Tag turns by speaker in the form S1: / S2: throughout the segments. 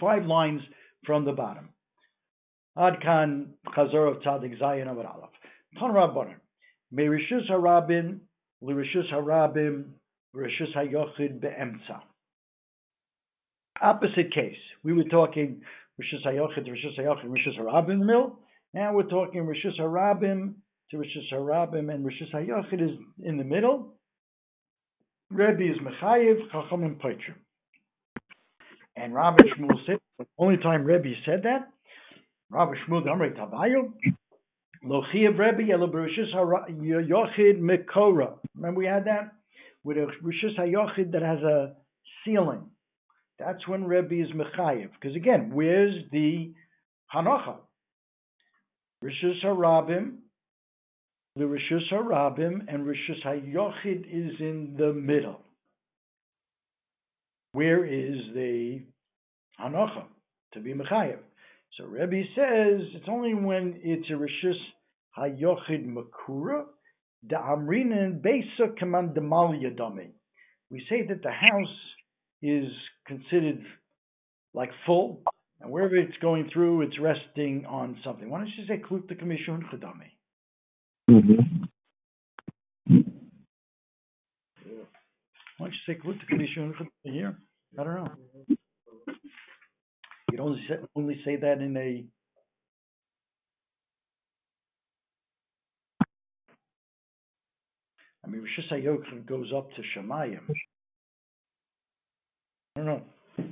S1: five lines from the bottom. Adkan Chazor of Tzadik Zayin Amar Aleph. Ton Rabbanon. Merishus Harabim, Lirishus Harabim, Rishus Hayochid Be'emtza. Opposite case. We were talking Rishus Hayochid, Rishus Hayochid, Rishus Harabim in the middle. Now we're talking Rishus Harabim to Rishus Harabim, and Rishus Hayochid is in the middle. Rebbe is Mechayev, Chachamim Peitrim. And Rabbi Shmuel said, the only time Rebbe said that, Rabbi Shmuel Damrei Tavayu, Lochiev Rebbe Elo Bereshus Yochid Mekora. Remember we had that? With a Rishus HaYochid that has a ceiling. That's when Rebbe is Mechayev. Because again, where's the Hanocha? Rishus HaRabim, the Rishus HaRabim, and Rishus HaYochid is in the middle. Where is the Hanocha to be Mechayev? So Rebbe says it's only when it's a Rishus Hayochid Makura, the Amrinin Besa Command Dami. We say that the house is considered like full, and wherever it's going through, it's resting on something. Why don't you say Klut the Commission Chadami? Mm-hmm. Why don't you say Klut the Commission here? I don't know. You only only say that in a I mean, Rosh Hashanah goes up to Shemayim. I don't know. I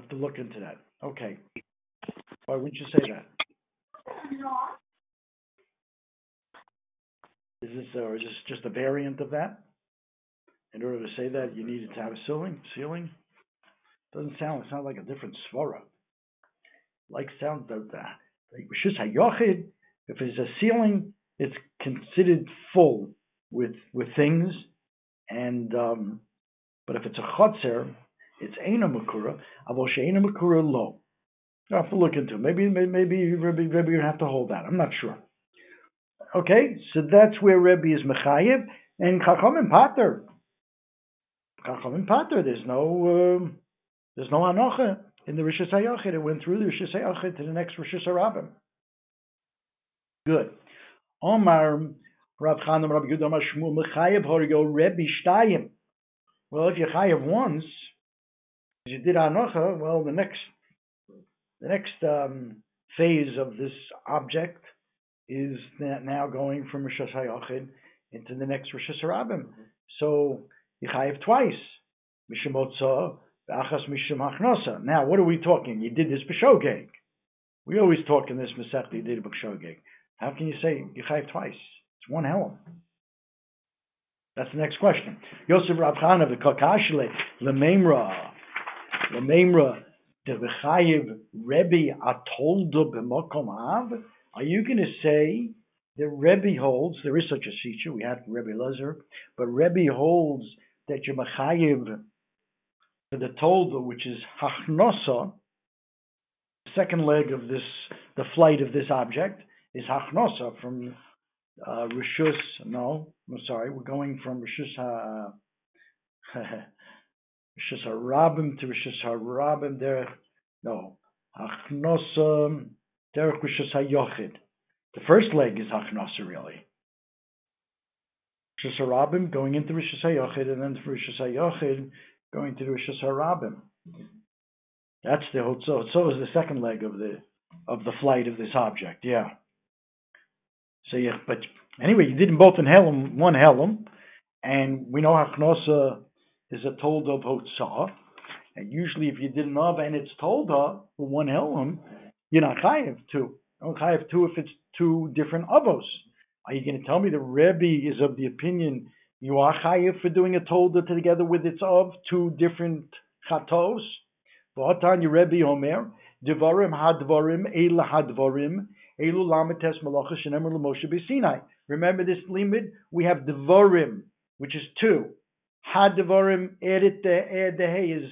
S1: have to look into that. Okay. Why wouldn't you say that? Is this or is this just a variant of that? In order to say that, you needed to have a ceiling. Ceiling doesn't sound. It sounds like a different svara. Like sound of. Rishus Hayochid, if it's a ceiling, it's considered full with with things, and um, but if it's a chotzer, it's Eina Makura, Avol Sheina Makura low. I have to look into it. Maybe, maybe, maybe, maybe you have to hold that. I'm not sure. Okay, so that's where Rebbe is Mechayev, and Chacham Pater. Chacham Pater, there's no, um, there's no Anocha in the Rishis HaYachid. It went through the Rishis HaYachid to the next Rishis HaRabim. Good. Omar Rav Chanam Rav Yudam Shmuel Mechayev Horigo Rebbe Shtayim. Well, if you chayev once, you did Anocha, well, the next the next um, phase of this object is now going from Rosh Hashanah into the next Rosh Hashanah. Mm-hmm. So you chayev twice. Mishimotza Achas mishum hachnosa. Now, what are we talking? You did this b'shogeg. We always talk in this Masechta, you did it b'shogeg. How can you say you chayv twice? It's one helm. That's the next question. Yosef Rav Chan of the Kakashile, Lememra, Lememra, the Rebbe Atoldo b'mokom av. Are you going to say that Rebbe holds, there is such a teacher, we had Rebbe Lezer, but Rebbe holds that you're Mechayiv the tolda, which is hachnosa, the second leg of this, the flight of this object, is hachnosa from uh, Rishus. No, I'm sorry, we're going from Rishus ha, Rishus harabim to Rishus harabim. There, no, hachnosa hayochid. The first leg is hachnosa really. Rishus harabim going into Rishus hayochid, and then the Rishus hayochid going to do Rishus Harabim. That's the Hotzo. So is the second leg of the of the flight of this object. Yeah. So yeah, but anyway, you did them both in Helm, one Helm, and we know Hachnosa is a told of Hotzah. And usually, if you did an Av and it's told for one Helm, you're not chayiv two. You don't chayiv two if it's two different avos. Are you going to tell me the Rebbe is of the opinion you are chayiv for doing a tolda together with its of two different chatos. V'atan Rebbe Omer Devarim hadvarim el hadvarim elu lamites malacha shenemer l'Moshe b'Sinai. Remember this limit? We have devarim, which is two. Hadvarim added the add the hay is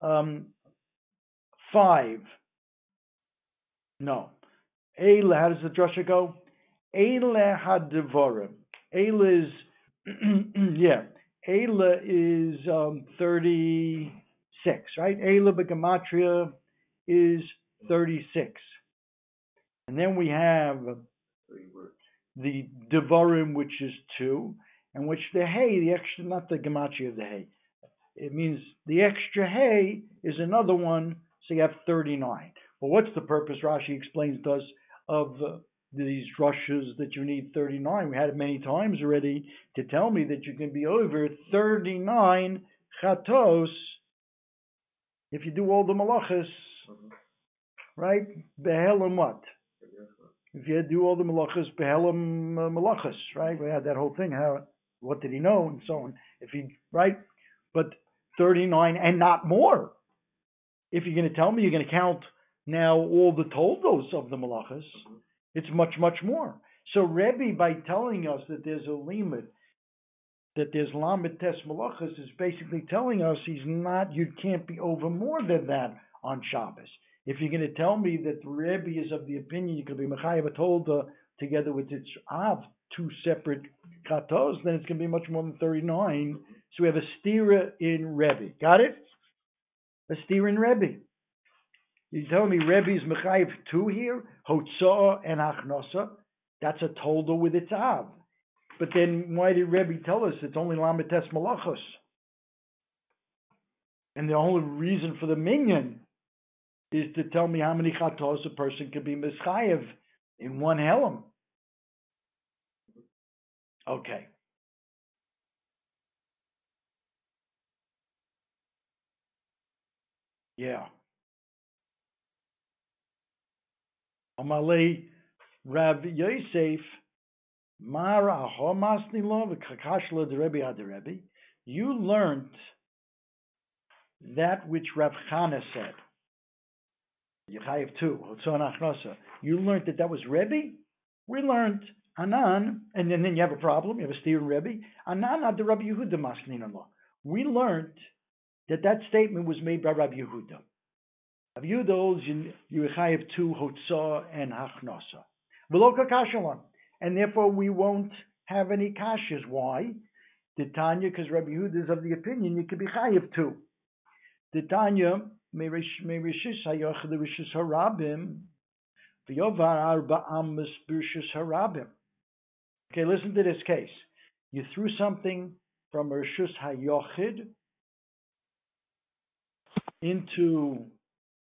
S1: um, five. No. Eila, how does the drasha go? Eila hadvarim. Eila is yeah, Ayla is um, 36, right? Ayla Begamatria is 36. And then we have the Devarim, which is 2, and which the Hay, the extra, not the Gematria of the Hay. It means the extra Hay is another one, so you have 39. Well, what's the purpose, Rashi explains to us, of uh, these rushes that you need 39? We had it many times already to tell me that you can be over 39 chatos if you do all the malachas, right? Behelim what? If you do all the malachas, behelim uh, malachas, right? We had that whole thing. How? What did he know, and so on. If he right, but 39 and not more. If you're going to tell me you're going to count now all the toldos of the malachas, it's much much more. So Rebbe, by telling us that there's a limit, that there's lamed tes malachas, is basically telling us he's not. You can't be over more than that on Shabbos. If you're going to tell me that Rebbe is of the opinion you could be mechayev tolda together with its av, two separate katos, then it's going to be much more than 39. So we have a stira in Rebbe. Got it? A stira in Rebbe. You tell me Rebbe is mechayev two here, hotzah and achnosa. That's a tolda with its av. But then why did Rebbe tell us it's only lamites malachos? And the only reason for the minyan is to tell me how many chatos a person could be mischayev in one helam. Okay. Yeah. Amalei Rav Yosef Mara Homasni Lo Kakashla the Rebbe Rebbe. You learned that which Rav Chana said. Yechayev too, Hotzon Achnasa. You learned that that was Rebbe. We learned Anan, and then, then you have a problem. You have a steering Rebbe. Anan ad Rabbi Yehuda Masnin We learned that that statement was made by Rabbi Yehuda. Rabbi Yehuda holds you have two Hotzah and Hachnasa. Beloka Kashalon. And therefore we won't have any kashas. Why? The Tanya, because Rabbi Yehuda is of the opinion you could be chayiv too. The Tanya, merishis hayoch the rishis harabim, v'yovar arba amas birshis harabim. Okay, listen to this case. You threw something from Rishus Hayochid into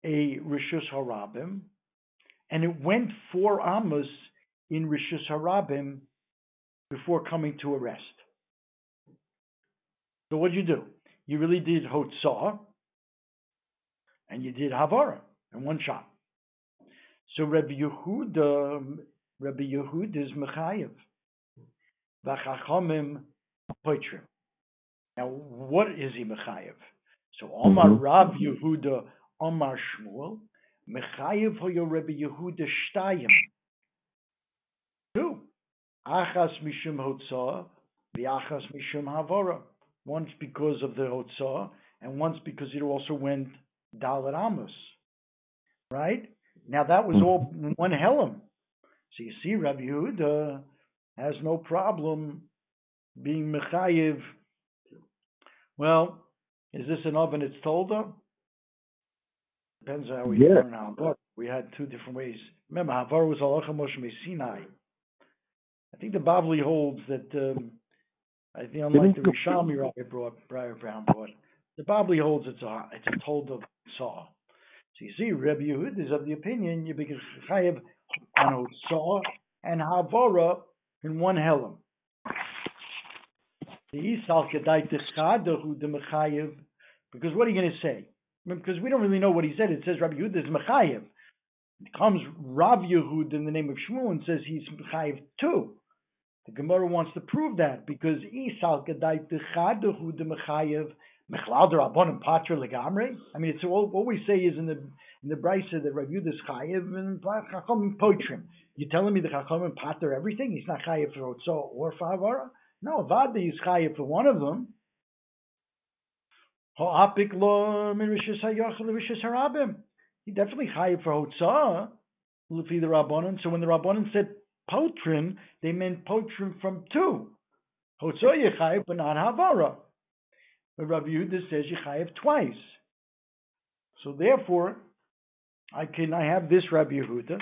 S1: a Rishus Harabim, and it went four Amos in Rishus Harabim before coming to a rest. So what did you do? You really did Hotzah, and you did Havara in one shot. So Rabbi Yehuda, Rabbi Yehuda is Mechayev. V'chachamim poitrim. Now, what is he mechayev? So Omar mm-hmm. Rav Yehuda Omar Shmuel mechayev hoyo Rebbe Yehuda shtayim. Two. Achas mishum hotzah, v'achas mishum havora. Once because of the hotzah, and once because it also went dalat amos. Right? Now that was hmm. all one helam. So you see, Rabbi Yehuda has no problem being mechayiv. Well, is this an oven it's told of? Depends on how we yeah. learn our book. We had two different ways. Remember, Havar was Halacha Moshe Sinai. I think the Bavli holds that, um, I think unlike the Rishalmi Rabbi brought, Briar Brown brought, the Bavli holds it's a, it's a told of saw. So you see, Rabbi Yehud is of the opinion you become chayiv on saw and Havara in one helam. Because what are you going to say? Because we don't really know what he said. It says Rabbi Yehuda is mechayev. It comes Rav Yehud in the name of Shmuel and says he's mechayev too. The Gemara wants to prove that because Isal Gadai Techadehu de Rabbanim Patra. I mean, it's all what we say is in the in the Brisa that Rabbi Yudas Chayev and Chachamim Poitrim. You're telling me the Chachamim Pater everything? He's not Chayev for Otso or for Favara? No, Vadi is Chayev for one of them. He definitely Chayev for Otso. Lufi the Rabbanim. So when the Rabbanim said Potrim, they meant Potrim from two. Hotzo Yechayev, but not Havara. But Rabbi Yehuda says Yechayev twice. So therefore, I can I have this Rabbi Yehuda,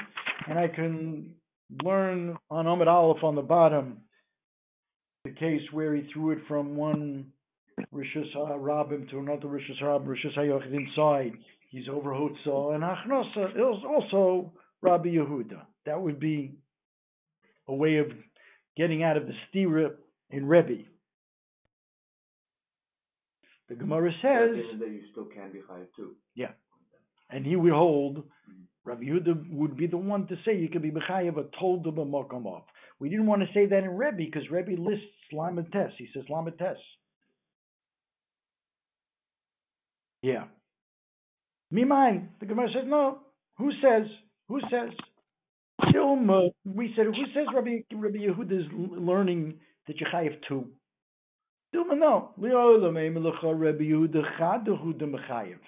S1: and I can learn on Amud Aleph on the bottom the case where he threw it from one Rishus Rabim to another Rishus Rabim, Rishus Hayochid inside. He's over Hutza and Achnosa. It was also Rabbi Yehuda. That would be a way of getting out of the stira in Rebbe. The Gemara says, that
S2: you still can be chayiv too.
S1: yeah, and he would hold. Mm-hmm. Rabbi Yehuda would be the one to say you could be mechayev a told of a mokamov. We didn't want to say that in Rebbe because Rebbe lists lamates. He says lamates. Yeah. Me mine. The Gemara says no. Who says? Who says? We said who says Rabbi Rabbi Yehuda is learning that you chayev two. Dilma no. Rabbi Yehuda chad Yehuda mechayev.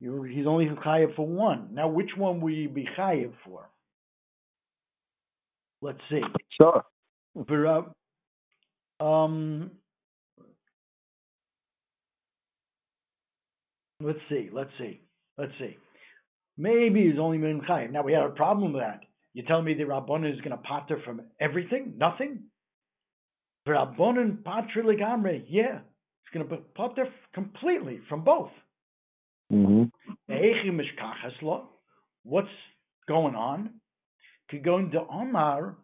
S1: You're, he's only chayev for one. Now, which one will you be chayev for? Let's see.
S3: Sure.
S1: Um, let's see. Let's see. Let's see. Maybe he's only been chayev. Now we had a problem with that. You tell me the Rabbanon is going to pater from everything, nothing. For Rabbanon patre legamre, yeah, it's going to pater completely from both.
S3: Mm-hmm.
S1: Eichi mishkachas lo. What's going on? Could go into Omar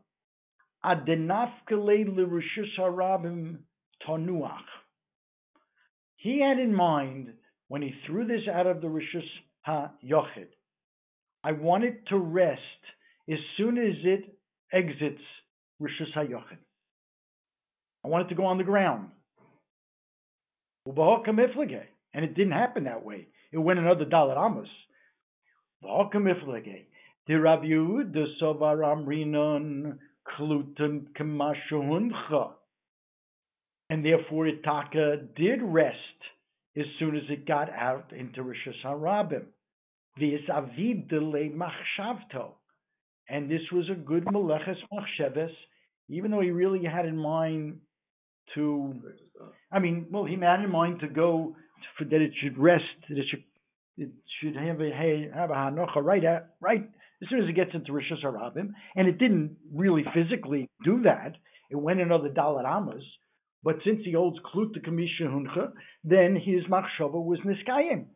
S1: adenafkele l'rishus harabim tonuach. He had in mind when he threw this out of the rishus ha yochid. I want it to rest as soon as it exits rishus ha yochid. I want it to go on the ground. And it didn't happen that way. It went another dollar amos. And therefore Itaka did rest as soon as it got out into Rosh Hashanah. V'is avid delay machshavto. And this was a good meleches machsheves, even though he really had in mind to I mean, well, he had in mind to go for that it should rest, that it should it should have a hey, have a hanocha right at right as soon as it gets into Rosh Hashanah, and it didn't really physically do that. It went another dollar amas, but since he holds klut to kamisha huncha, then his machshava was niskayim,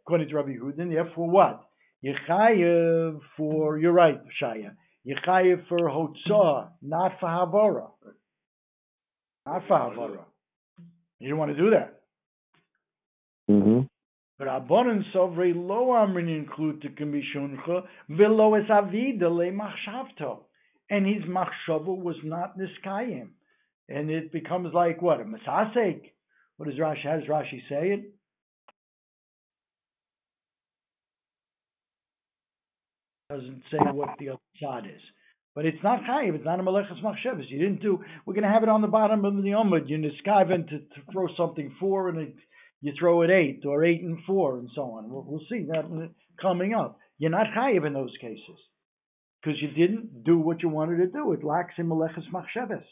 S1: according to Rabbi Yehuda. Therefore, what yechayev for you're right, Shaya. Yechayev for hotzah, not for havara, not for havara. You don't want to do that.
S3: Mm-hmm.
S1: But Rabbanon sovrei lo amrin include to kamishuncha velo es avida le machshavto, and his machshava was not niskayim, and it becomes like what a masasek. What does Rashi? How does Rashi say it? Doesn't say what the other side is. But it's not chayiv. It's not a malechas machshavas. You didn't do. We're going to have it on the bottom of the omud. You niskaven to, to throw something four, and it, you throw it eight or eight and four, and so on. We'll, we'll see that coming up. You're not chayiv in those cases because you didn't do what you wanted to do. It lacks in malechas machshavas.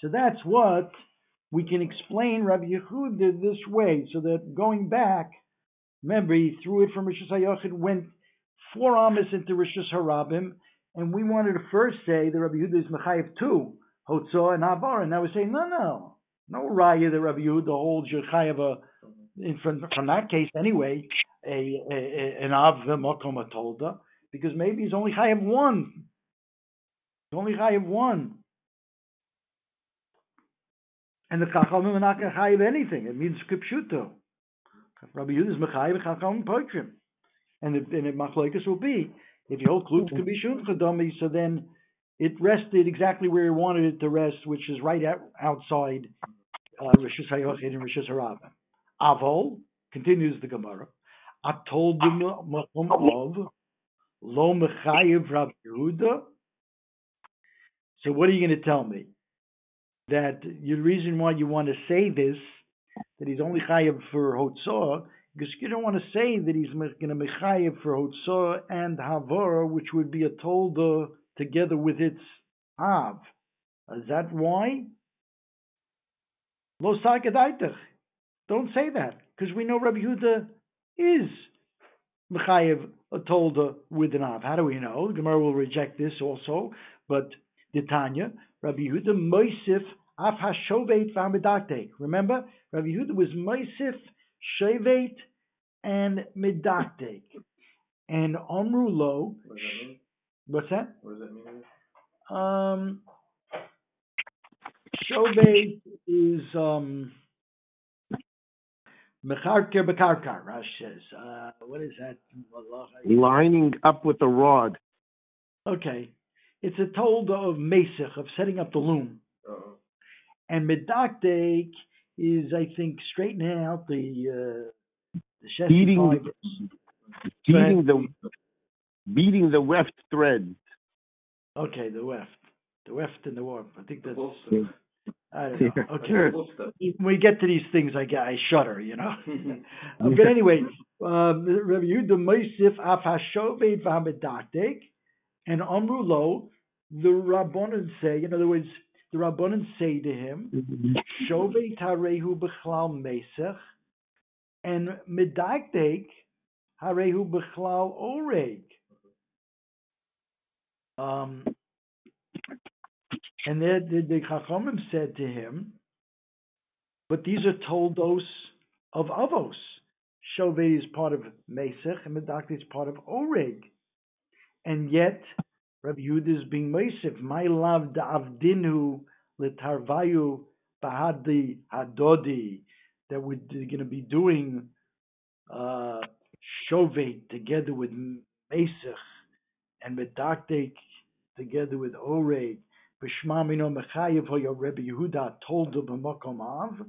S1: So that's what we can explain Rabbi Yehuda this way, so that going back, remember he threw it from Rishus Hayochid, went four amas into Rishus Harabim, and we wanted to first say that Rabbi Yehuda is Mechayev too, Hotzah and Havar, and now we're saying, no, no, no raya that Rabbi Yehuda holds your Chayev, uh, in from, from that case anyway, a, a, an Av Mokom Tolda, because maybe he's only Chayev one. He's only Chayev one. And the Chachamim are not going to chayiv anything. It means kipshuto. Rabbi Yehuda is mechayiv Chachamim poitrim. And the, and the machlokes will be, if you hold klut could be chadami, so then it rested exactly where you wanted it to rest, which is right out, outside uh, Rishus Hayochid and Rishus Harabim. Avol, continues the Gemara, I told of lo mechayiv Rabbi Yehuda. So what are you going to tell me? That the reason why you want to say this, that he's only chayiv for hotzah, because you don't want to say that he's going to be chayiv for hotzah and havara, which would be a tolda together with its av. Is that why? Lo sagadaitach. Don't say that, because we know Rabbi Yehuda is Mechayev a tolda with an av. How do we know? Gemara will reject this also, but the Tanya, Rabbi Yehuda Moisif af hashovet v'amidaktek. Remember, Rabbi Yehuda was Moisif, Shevet, and Midaktek. And Omru Lo,
S2: What does that mean?
S1: what's that?
S2: What does that mean?
S1: Um, Shovet is um, Mecharker Bekarkar, Rash says. Uh, what is that?
S3: Lining up with the rod.
S1: Okay. It's a told of Mesech, of setting up the loom.
S2: Uh-oh.
S1: And Medakdek is, I think, straightening out the, uh, the chassis
S3: Beating- Beating the beating the weft thread.
S1: Okay, the weft. The weft and the warp. I think that's,
S2: Full
S1: I don't know. Okay. When we get to these things, I get, I shudder, you know. Uh, but anyway, um, Rabbi Yehuda Moisif Af Hashovet V'Hamedaktek, and Amru Lo, the Rabbanon say, in other words, the Rabbanon say to him, Shovet Harehu B'chlal Mesech, and Medaktek Harehu B'chlal Oreg. Um, and then the, the Chachamim said to him, but these are toldos of Avos. Shove is part of Mesech, and Medakti is part of Oreg. And yet, Rabbi is being Mesech. My love da'avdinu letarvayu bahadi adodi. That we're going to be doing uh, together with Mesech and Medaktik together with Oreg. B'shma mino mechayev hoya Rabbi Yehuda told the b'makom av.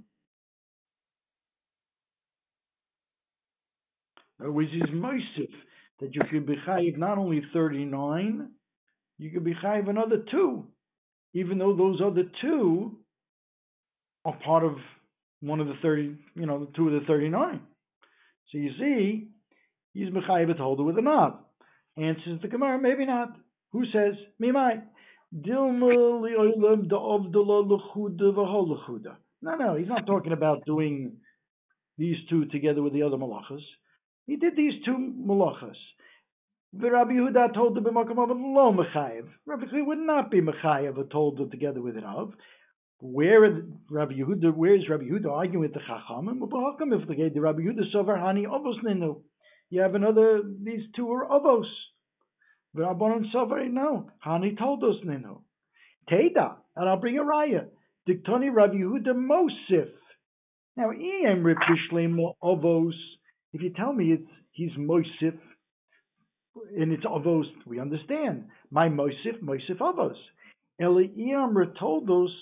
S1: Which is Mosif, that you could be chayiv not only 39, you could be chayiv another two, even though those other two are part of one of the 30, you know, two of the 39. So you see, he's mechayiv a holder with a knob. Answers the Gemara, maybe not. Who says? Me l'chuda. No, no, he's not talking about doing these two together with the other malachas. He did these two malachas. Rabbi Yehuda told the b'makom of lo mechayev. Rabbi Yehuda would not be mechayev told them together with an of. Where Rabbi Yehuda? Where is Rabbi Yehuda arguing with the Chachamim? Come if the Rabbi Yehuda sover hani avos ninu? You have another. These two are. The Rabbanon sover no. Hani told us ninu. Teda, and I'll bring a raya. Diktoni Rabbi Yehuda Mosif. Now, Iam Ripishlim Avos. If you tell me it's he's Mosif and it's Avos, we understand. My Mosif, Mosif Avos. Eliam Retoldos,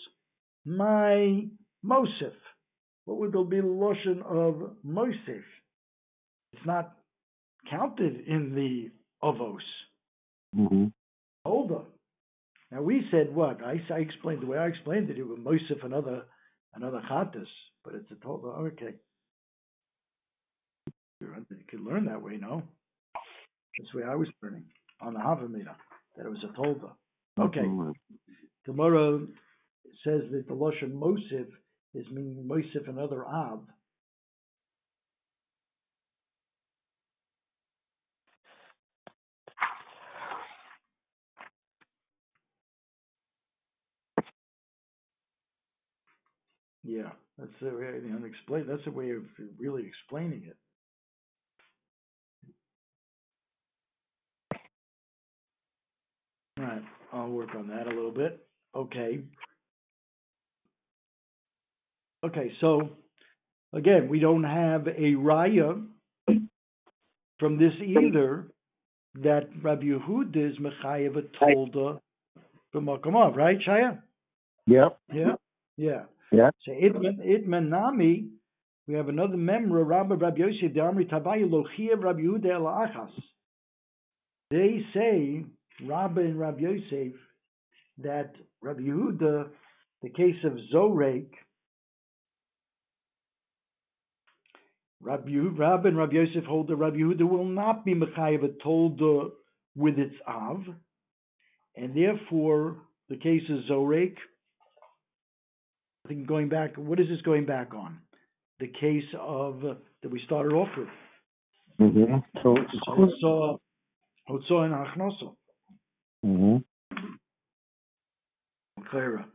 S1: my Mosif. What would there be Loshen of Mosif? It's not counted in the Avos.
S3: hmm
S1: on. Now we said what? I, I explained the way I explained it. It was Mosif another another Chattis, but it's a total. Okay, you could learn that way, no? That's the way I was learning on the Havamina that it was a Tolda. Okay, tomorrow says that the Lashon Mosif is meaning Mosif another Av. Yeah, that's the way and explain. That's a way of really explaining it. Right, I'll work on that a little bit. Okay. Okay, so again, we don't have a raya from this either that Rabbi Yehuda is mechayev tolda from Makamov, right, Shaya?
S3: Yep.
S1: Yeah, yeah.
S3: Yeah.
S1: So Itman, Itman Nami, we have another member, Rabbi Rabbi Yosef, Damri Tabayi Lochiev Rabbi Yehuda El Achas. They say, Rabbi and Rabbi Yosef, that Rabbi Yehuda, the case of Zorek, Rabbi, Rabbi and Rabbi Yosef hold that Rabbi Yehuda will not be Mechayev a tolda with its Av, and therefore the case of Zorek I think going back, what is this going back on? The case of, uh, that we started off with.
S3: Mm-hmm. So,
S1: Hotzah, Hotzah and Achnoso.
S3: Mm-hmm.
S1: Clara.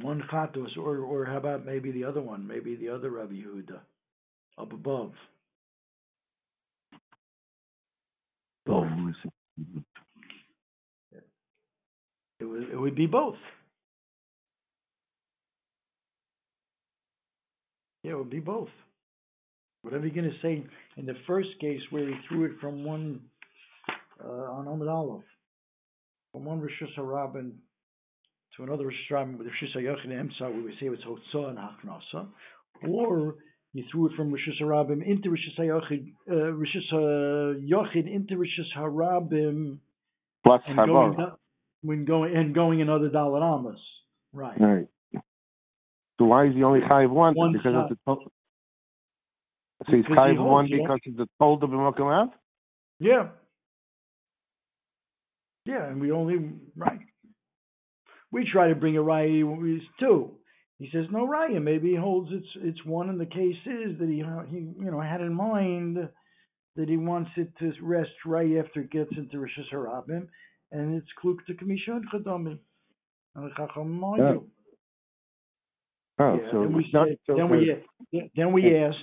S1: One chatos, or, or how about maybe the other one, maybe the other Rabbi Yehuda, up above. Both. It would, it would be both. Yeah, it would be both. Whatever you're gonna say in the first case where he threw it from one, uh, on Amud Aleph, from one Rosh Hashanah to another Rosh Hashanah with Rosh Hashanah we say it's Hotzah and Hachnasa, or he threw it from Rosh Hashanah into Rosh Hashanah, uh, Rosh into Rosh Hashanah
S3: Plus
S1: and going, when going, and going another Dalit Amos. Right.
S3: Right. So why is he only chayiv one?
S1: One
S3: because of the. So he's chayiv
S1: holds,
S3: one because of the told of B'mokum
S1: Yeah. Yeah, and we only, right. We try to bring a raya when it's two. He says no raya. Maybe he holds it's it's one, and the case is that he he you know had in mind that he wants it to rest right after it gets into Rosh Hashanah, and it's kluk to kamishon chadami. And the
S3: Oh,
S1: Yeah,
S3: so
S1: then we said,
S3: so
S1: then we a- then we asked.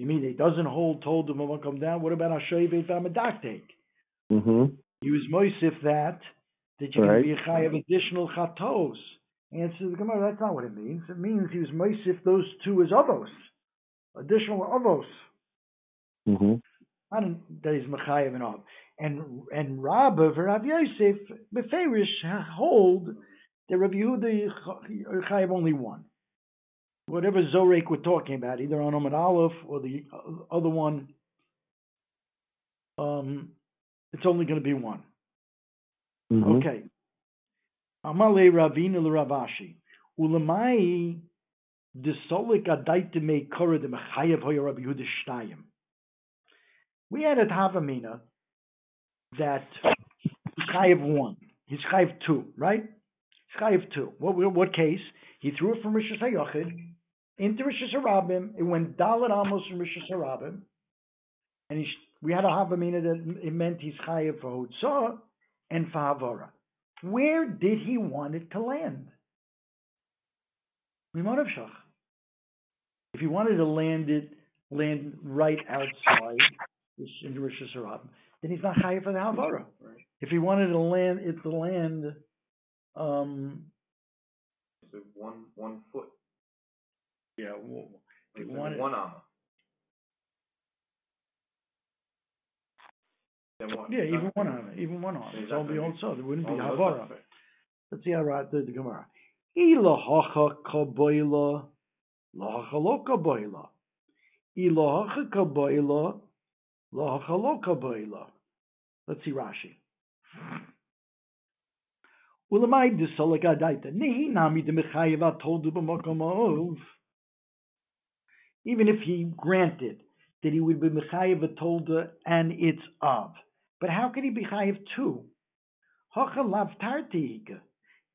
S1: You mean it doesn't hold told him will come down? What about Hashay Beit Hamadaktek?
S3: Mm-hmm.
S1: He was moisif that that you're
S3: Right.
S1: to be a chai of additional chatos. Answer the Gemara. That's not what it means. It means he was moisif those two as avos, additional avos.
S3: Mm-hmm.
S1: Not in- that he's mechayev and av. And and Rabba of Rav Yosef beferish hold that Rav Yehuda chayev only one. Whatever Zorek we're talking about, either on Omen Aleph or the other one, um, it's only going to be one.
S3: Mm-hmm.
S1: Okay. Amale Ravina Ravashi. Ulamai the solik adaita me kora de hoya Rabbi Yehuda. We had at Havamina that he's chayev one. He's chayev two, right? He's chayev two. What what case? He threw it from Rosh Hashanah into Rosh Hashanah. It went dalet amos from Rosh Hashanah, and he, we had a Havamina that it meant he's chayev for Hotzah and for Havara. Where did he want it to land? Mimonov Shach. If he wanted to land it, land right outside this in Rosh Hashanah, then he's not chayev for the Havara.
S2: Right.
S1: If he wanted to land it to land, um,
S2: So one, one foot.
S1: Yeah, w- They wanted-
S2: One amma. Then what?
S1: yeah, even one on it, even one on it. It's
S2: Exactly.
S1: only also there wouldn't be
S2: Oh,
S1: Havara.
S2: that's right.
S1: Let's see how right the, the Gemara. Ilahacha kaboila, lahacha lo kaboila. Ilahacha kaboila, lahacha lo kaboila. Let's see Rashi. Ulamai disolik adaita. Nehi nami de mechayev told b'makom of. Even if he granted that he would be mechayev tolda and it's of. But how could he be chayev two? Hacha lav tartiga.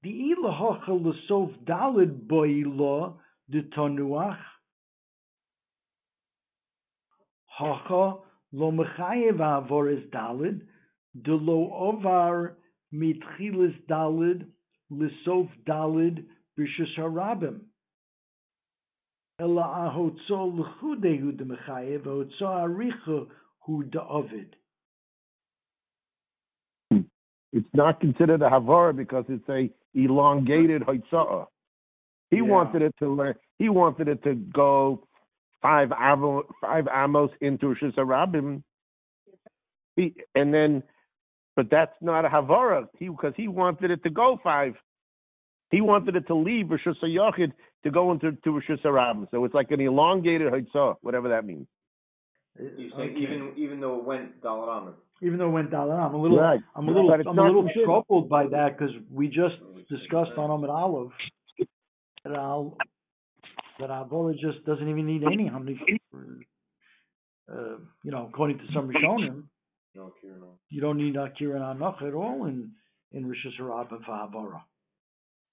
S1: The ila hacha l'sof dalid boila de tanuach. Hacha lo mechayev avor is dalid. De lo ovar mitchilis dalid l'sof dalid b'shus harabim. Ela ahotzo l'chudehu de mechayev, ahotzo aricha hu de ovid.
S3: It's not considered a havara because it's a elongated hoitzah. He
S1: Yeah.
S3: wanted it to learn. He wanted it to go five amo, five amos into Hashanah. He and then, but that's not a havara. He because he wanted it to go five. He wanted it to leave Rosh Hashanah to go into to Rosh Hashanah. So it's like an elongated hoitzah, whatever that means.
S2: You say
S1: Okay.
S2: even, even though it went dollar amma.
S1: even though it went down, I'm a little,
S3: Right.
S1: I'm a little,
S3: But
S1: I'm a little troubled by that because we just discussed on Amud Aleph that Al, that Avola just doesn't even need any honey. Uh, you know, according to some Rishonim,
S2: No,
S1: you don't need Akira and Anach at all in in Rosh Hashanah for Havara.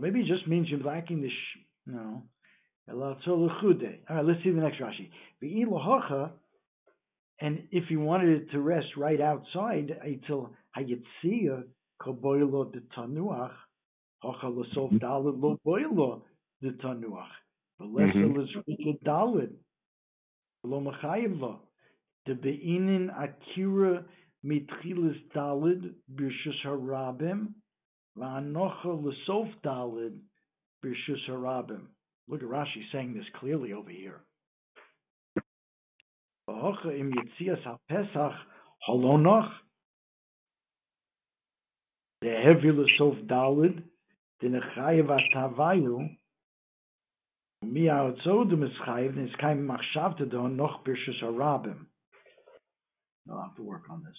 S1: Or maybe it just means you're lacking the sh- no. All right, let's see the next Rashi. And if you wanted it to rest right outside, until hayetzia koboilo de tanuach, hacha l'sof dalid lo boilo de tanuach, v'lesa
S3: Mhm.
S1: l'zrika dalid, lo machayev lo, de beinin akira mitchilas dalid b'shus harabim, Look at Rashi saying this clearly over here. The heavy l'sof dalid the nechayev atavayu mi machshavta do noch b'shus harabim. I'll have to work on this.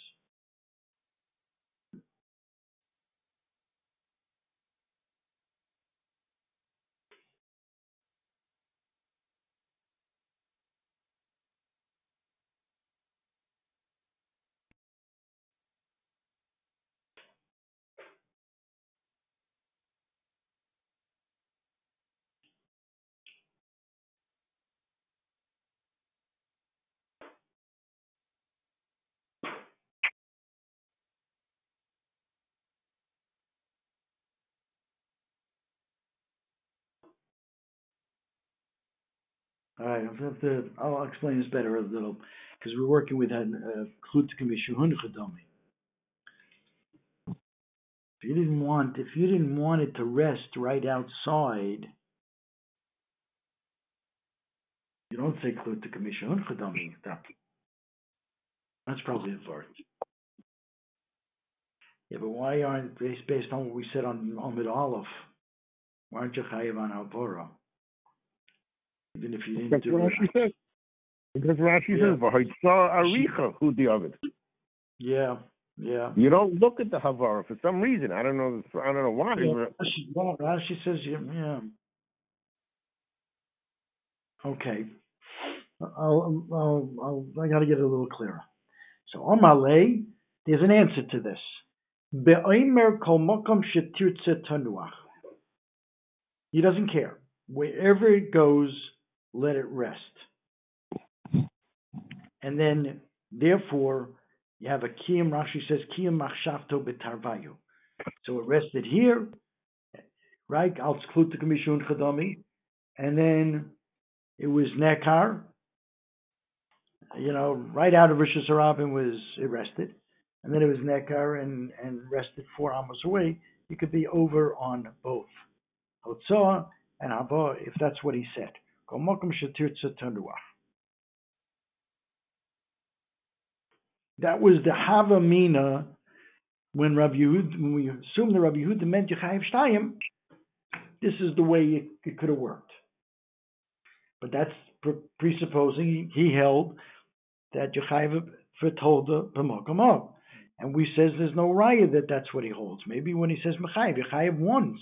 S1: All right, I'll have to, I'll explain this better a little, because we're working with an, uh, Klutke If you didn't want, if you didn't want it to rest right outside, you don't say Chedomi. That- That's probably the part. Yeah, but why aren't, based, based on what we said on, on Mid Aleph, why aren't you chayiv on Alpora? Even if you didn't
S3: That's
S1: do
S3: what. Rashi says. Because Rashi
S1: Yeah.
S3: says, "V'hoitza aricha hu diavad."
S1: Yeah, yeah.
S3: You don't look at the havara for some reason. I don't know. I don't know why.
S1: Yeah, Rashi, Rashi says, yeah. Okay. I'll, I'll, I'll, I gotta get it a little clearer. So, on Omale, there's an answer to this. Be'omer kol mokom shetirtze tanuach. He doesn't care. Wherever it goes, let it rest. And then, therefore, you have a kiyam, Rashi says, kiyam machshavto betarvayu. So it rested here, right? Al tzklut mishun chadami, and then it was nekar. You know, right out of Rosh Hashanah was it rested, and then it was nekar and and rested four amos away. You could be over on both hotzoah and haba if that's what he said. That was the Havamina when Rabbi Yehud, when we assume that Rabbi Yehuda meant Yechayiv Shtayim, this is the way it, it could have worked. But that's pre- presupposing he held that Yechayiv Fertolda B'mokamov. And we says there's no raya that that's what he holds. Maybe when he says Mechayiv, Yechayiv once.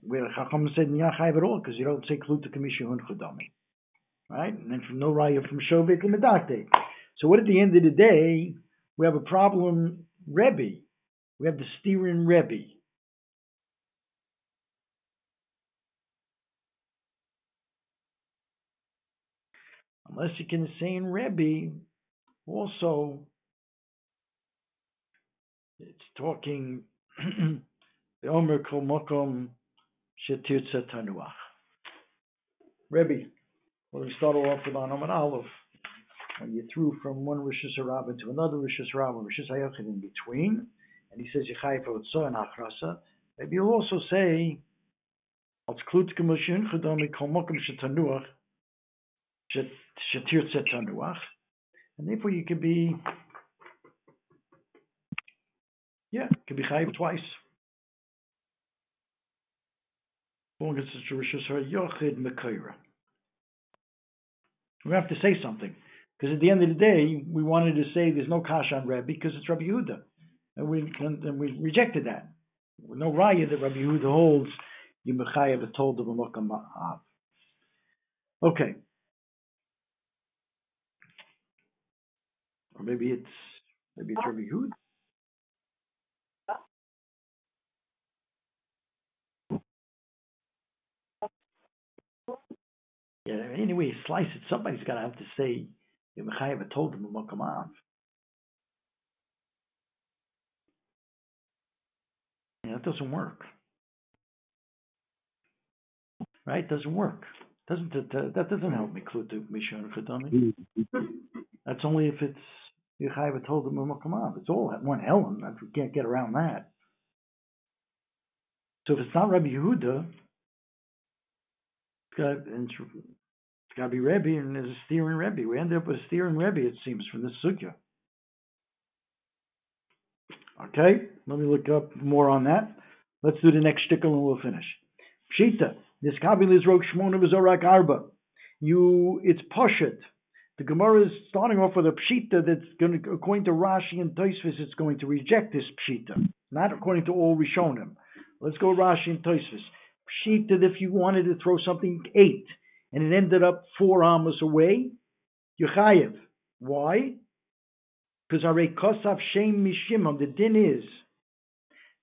S1: Where Chacham said Yechayiv at all, because you don't say Kluta Kamishihun Chodami. Right? And then from no raya from Shovek and Medakte. So what at the end of the day, we have a problem Rebbe. We have the steering Rebbe. Unless you can say in Rebbe, also, it's talking the Omer Kol Mokom Shetirtza Tanuach. Rebbe, well, we start off with on Omer Aleph when you threw from one Rosh Hashanah to another Rosh Hashanah, Rosh Hashanah in between, and he says Yechai for and Achrasa, maybe you'll also say Als Klut Gemoshin Chadami Kol Mokum Shetanuach Shetir Tanuach And therefore you could be, yeah, could be chayiv twice. As long as it's Rishus HaYochid Mekayra. We have to say something. Because at the end of the day, we wanted to say there's no kash on Rebbe because it's Rabbi Yehuda. And we, and we rejected that. No raya that Rabbi Yehuda holds, you mechayev told of a mokam av. Okay. Or maybe it's maybe it's uh, Rabbi Yehuda. Yeah, anyway, you slice it. Somebody's got to have to say, you mechayev told him a mokam av. Yeah, that doesn't work. Right? Doesn't work. Doesn't it, uh, that doesn't help me Mishon. That's only if it's Yechayva told him Mukamav. It's all at one Ellen. We can't get around that. So if it's not Rabbi Yehuda, it's be Rebbe, and a steering Rebbe. We end up with steering Rebbe, it seems, from this sugya. Okay, let me look up more on that. Let's do the next shtickle and we'll finish. Pshita, this kabil is rok shmona v'zorak arba. You, it's poshet. The Gemara is starting off with a pshita that's going to, according to Rashi and Tosfos, it's going to reject this pshita, not according to all Rishonim. Let's go Rashi and Tosfos. Pshita, if you wanted to throw something eight and it ended up four amos away, you're. Why? Because Are Kosav Shem Mishimon, the din is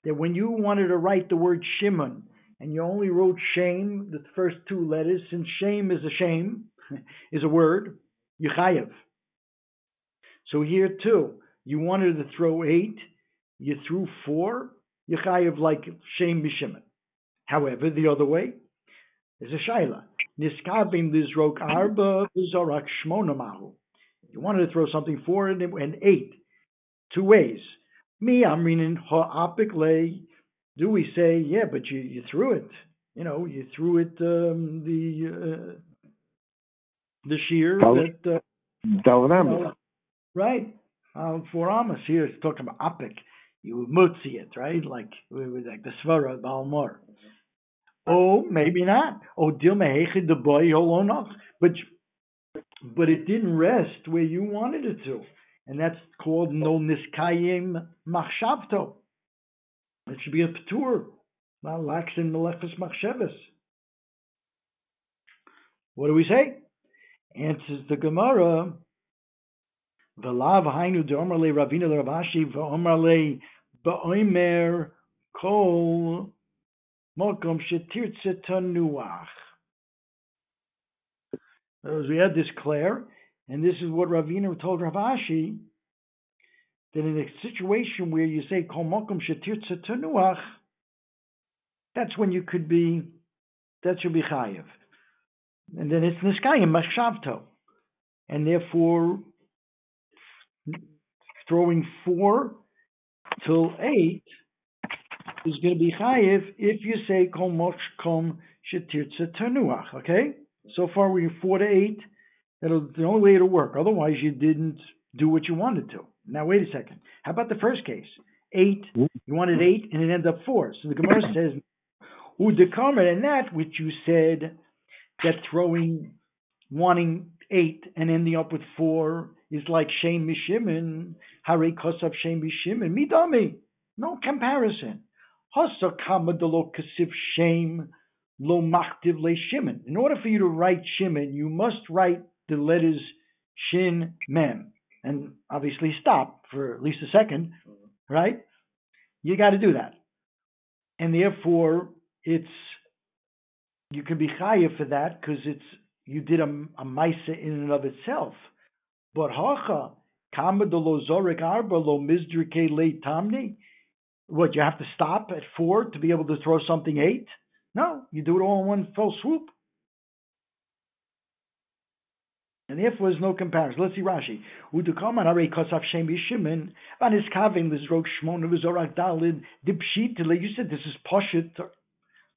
S1: that when you wanted to write the word Shimon and you only wrote shame, the first two letters, since shame is a shame, is a word, Yechayev. So here too, you wanted to throw eight, you threw four, Yechayev like shame Mishimon. However, the other way is a Shaila. Niskabim Lizrok Arba Zorak Shmona Mahu. You wanted to throw something four and, and eight. Two ways. Me, I'm reading ha'apik lay. Do we say, yeah, but you, you threw it. You know, you threw it um, the uh, the shear that uh, know, right uh, for Amos here. It's talking about apik. You mutzi it, right? Like like the svara balmor. Oh, maybe not. Oh, the boy oh, oh, But but it didn't rest where you wanted it to. And that's called no niskayim machshavto. It should be a patur, not laxin melechus machsheves. What do we say? Answers the Gemara. V'lav hainu de'omer le ravina le Rav Ashi kol mokom shetirtze tanuach as we had this clear, and this is what Ravina told Rav Ashi, that in a situation where you say Kol Shetirtza Tenuach, that's when you could be, that should be Chayiv. And then it's Niskayim Machshavto. And therefore, throwing four till eight is going to be Chayiv if you say Kol Mokum Shetirtza Tenuach, okay? So far, we're four to eight. That'll the only way it'll work. Otherwise, you didn't do what you wanted to. Now, wait a second. How about the first case? Eight. You wanted eight, and it ended up four. So the Gemara says, "Udekamer," and that which you said that throwing, wanting eight and ending up with four is like Shem Mishimin, Hare Kosav Shem Mishimin, Midami. No comparison. In order for you to write shimon, you must write the letters shin mem, and obviously stop for at least a second, right? You got to do that, and therefore it's you can be chayiv for that because it's you did a, a maisa in and of itself. But hacha kama lo zorik arba lo mizdrike le tamni. What you have to stop at four to be able to throw something eight? No, you do it all in one fell swoop. And therefore, there's no comparison. Let's see Rashi. Udukaman arei kosaf shem yishimin vanis kavim lizrok shmona v'zorak dalid dipshitile. You said this is poshet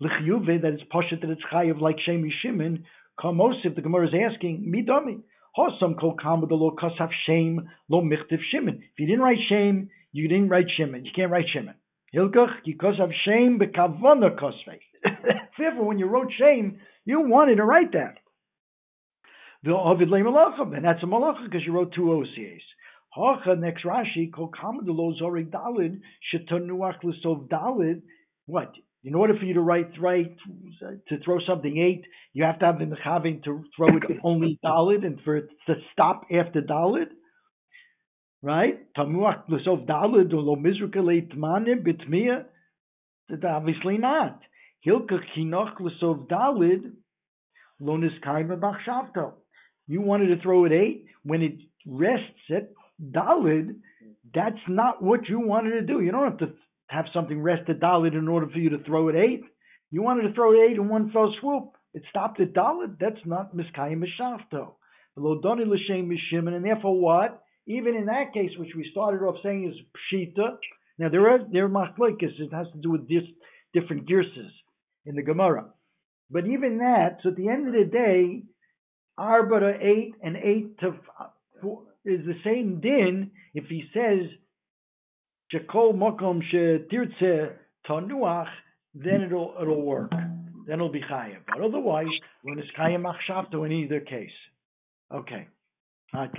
S1: lichyuve that it's poshet that it's chayiv like shem yishimin. Kamosif the Gemara is asking midami Hosam kol kama lo kasav shame lo michtiv shimon. If you didn't write shame, you didn't write shimon. You can't write shimon. Hilkach because of shame bekavona kosvei. Therefore, when you wrote shame, you wanted to write that. The Ovid le malachim, and that's a malacha because you wrote two OCAs. Hacha next Rashi kol kama lo zorik dalid shetanuach l'sov dalid. What? In order for you to write right to throw something eight, you have to have the mechaving to throw it only dalid and for it to stop after dalid. Right? Tamuach dalid lo. Obviously not. Hilka dalid lo. You wanted to throw it eight when it rests at dalid. That's not what you wanted to do. You don't have to have something rest at Dalit in order for you to throw it eight. You wanted to throw it eight in one fell swoop. It stopped at Dalit. That's not Niskayim Machshavto. Lodoni L'Shem Mishimon, and therefore what? Even in that case, which we started off saying is Pshita, now there are there are machlokes, it has to do with different girses in the Gemara. But even that, so at the end of the day, Arba eight and eight to four is the same din if he says Shekol Mokom Shetirtze Tanuach, then it'll it'll work. Then it'll be chayav. But otherwise, when it's chayav machshavto in either case. Okay. Hot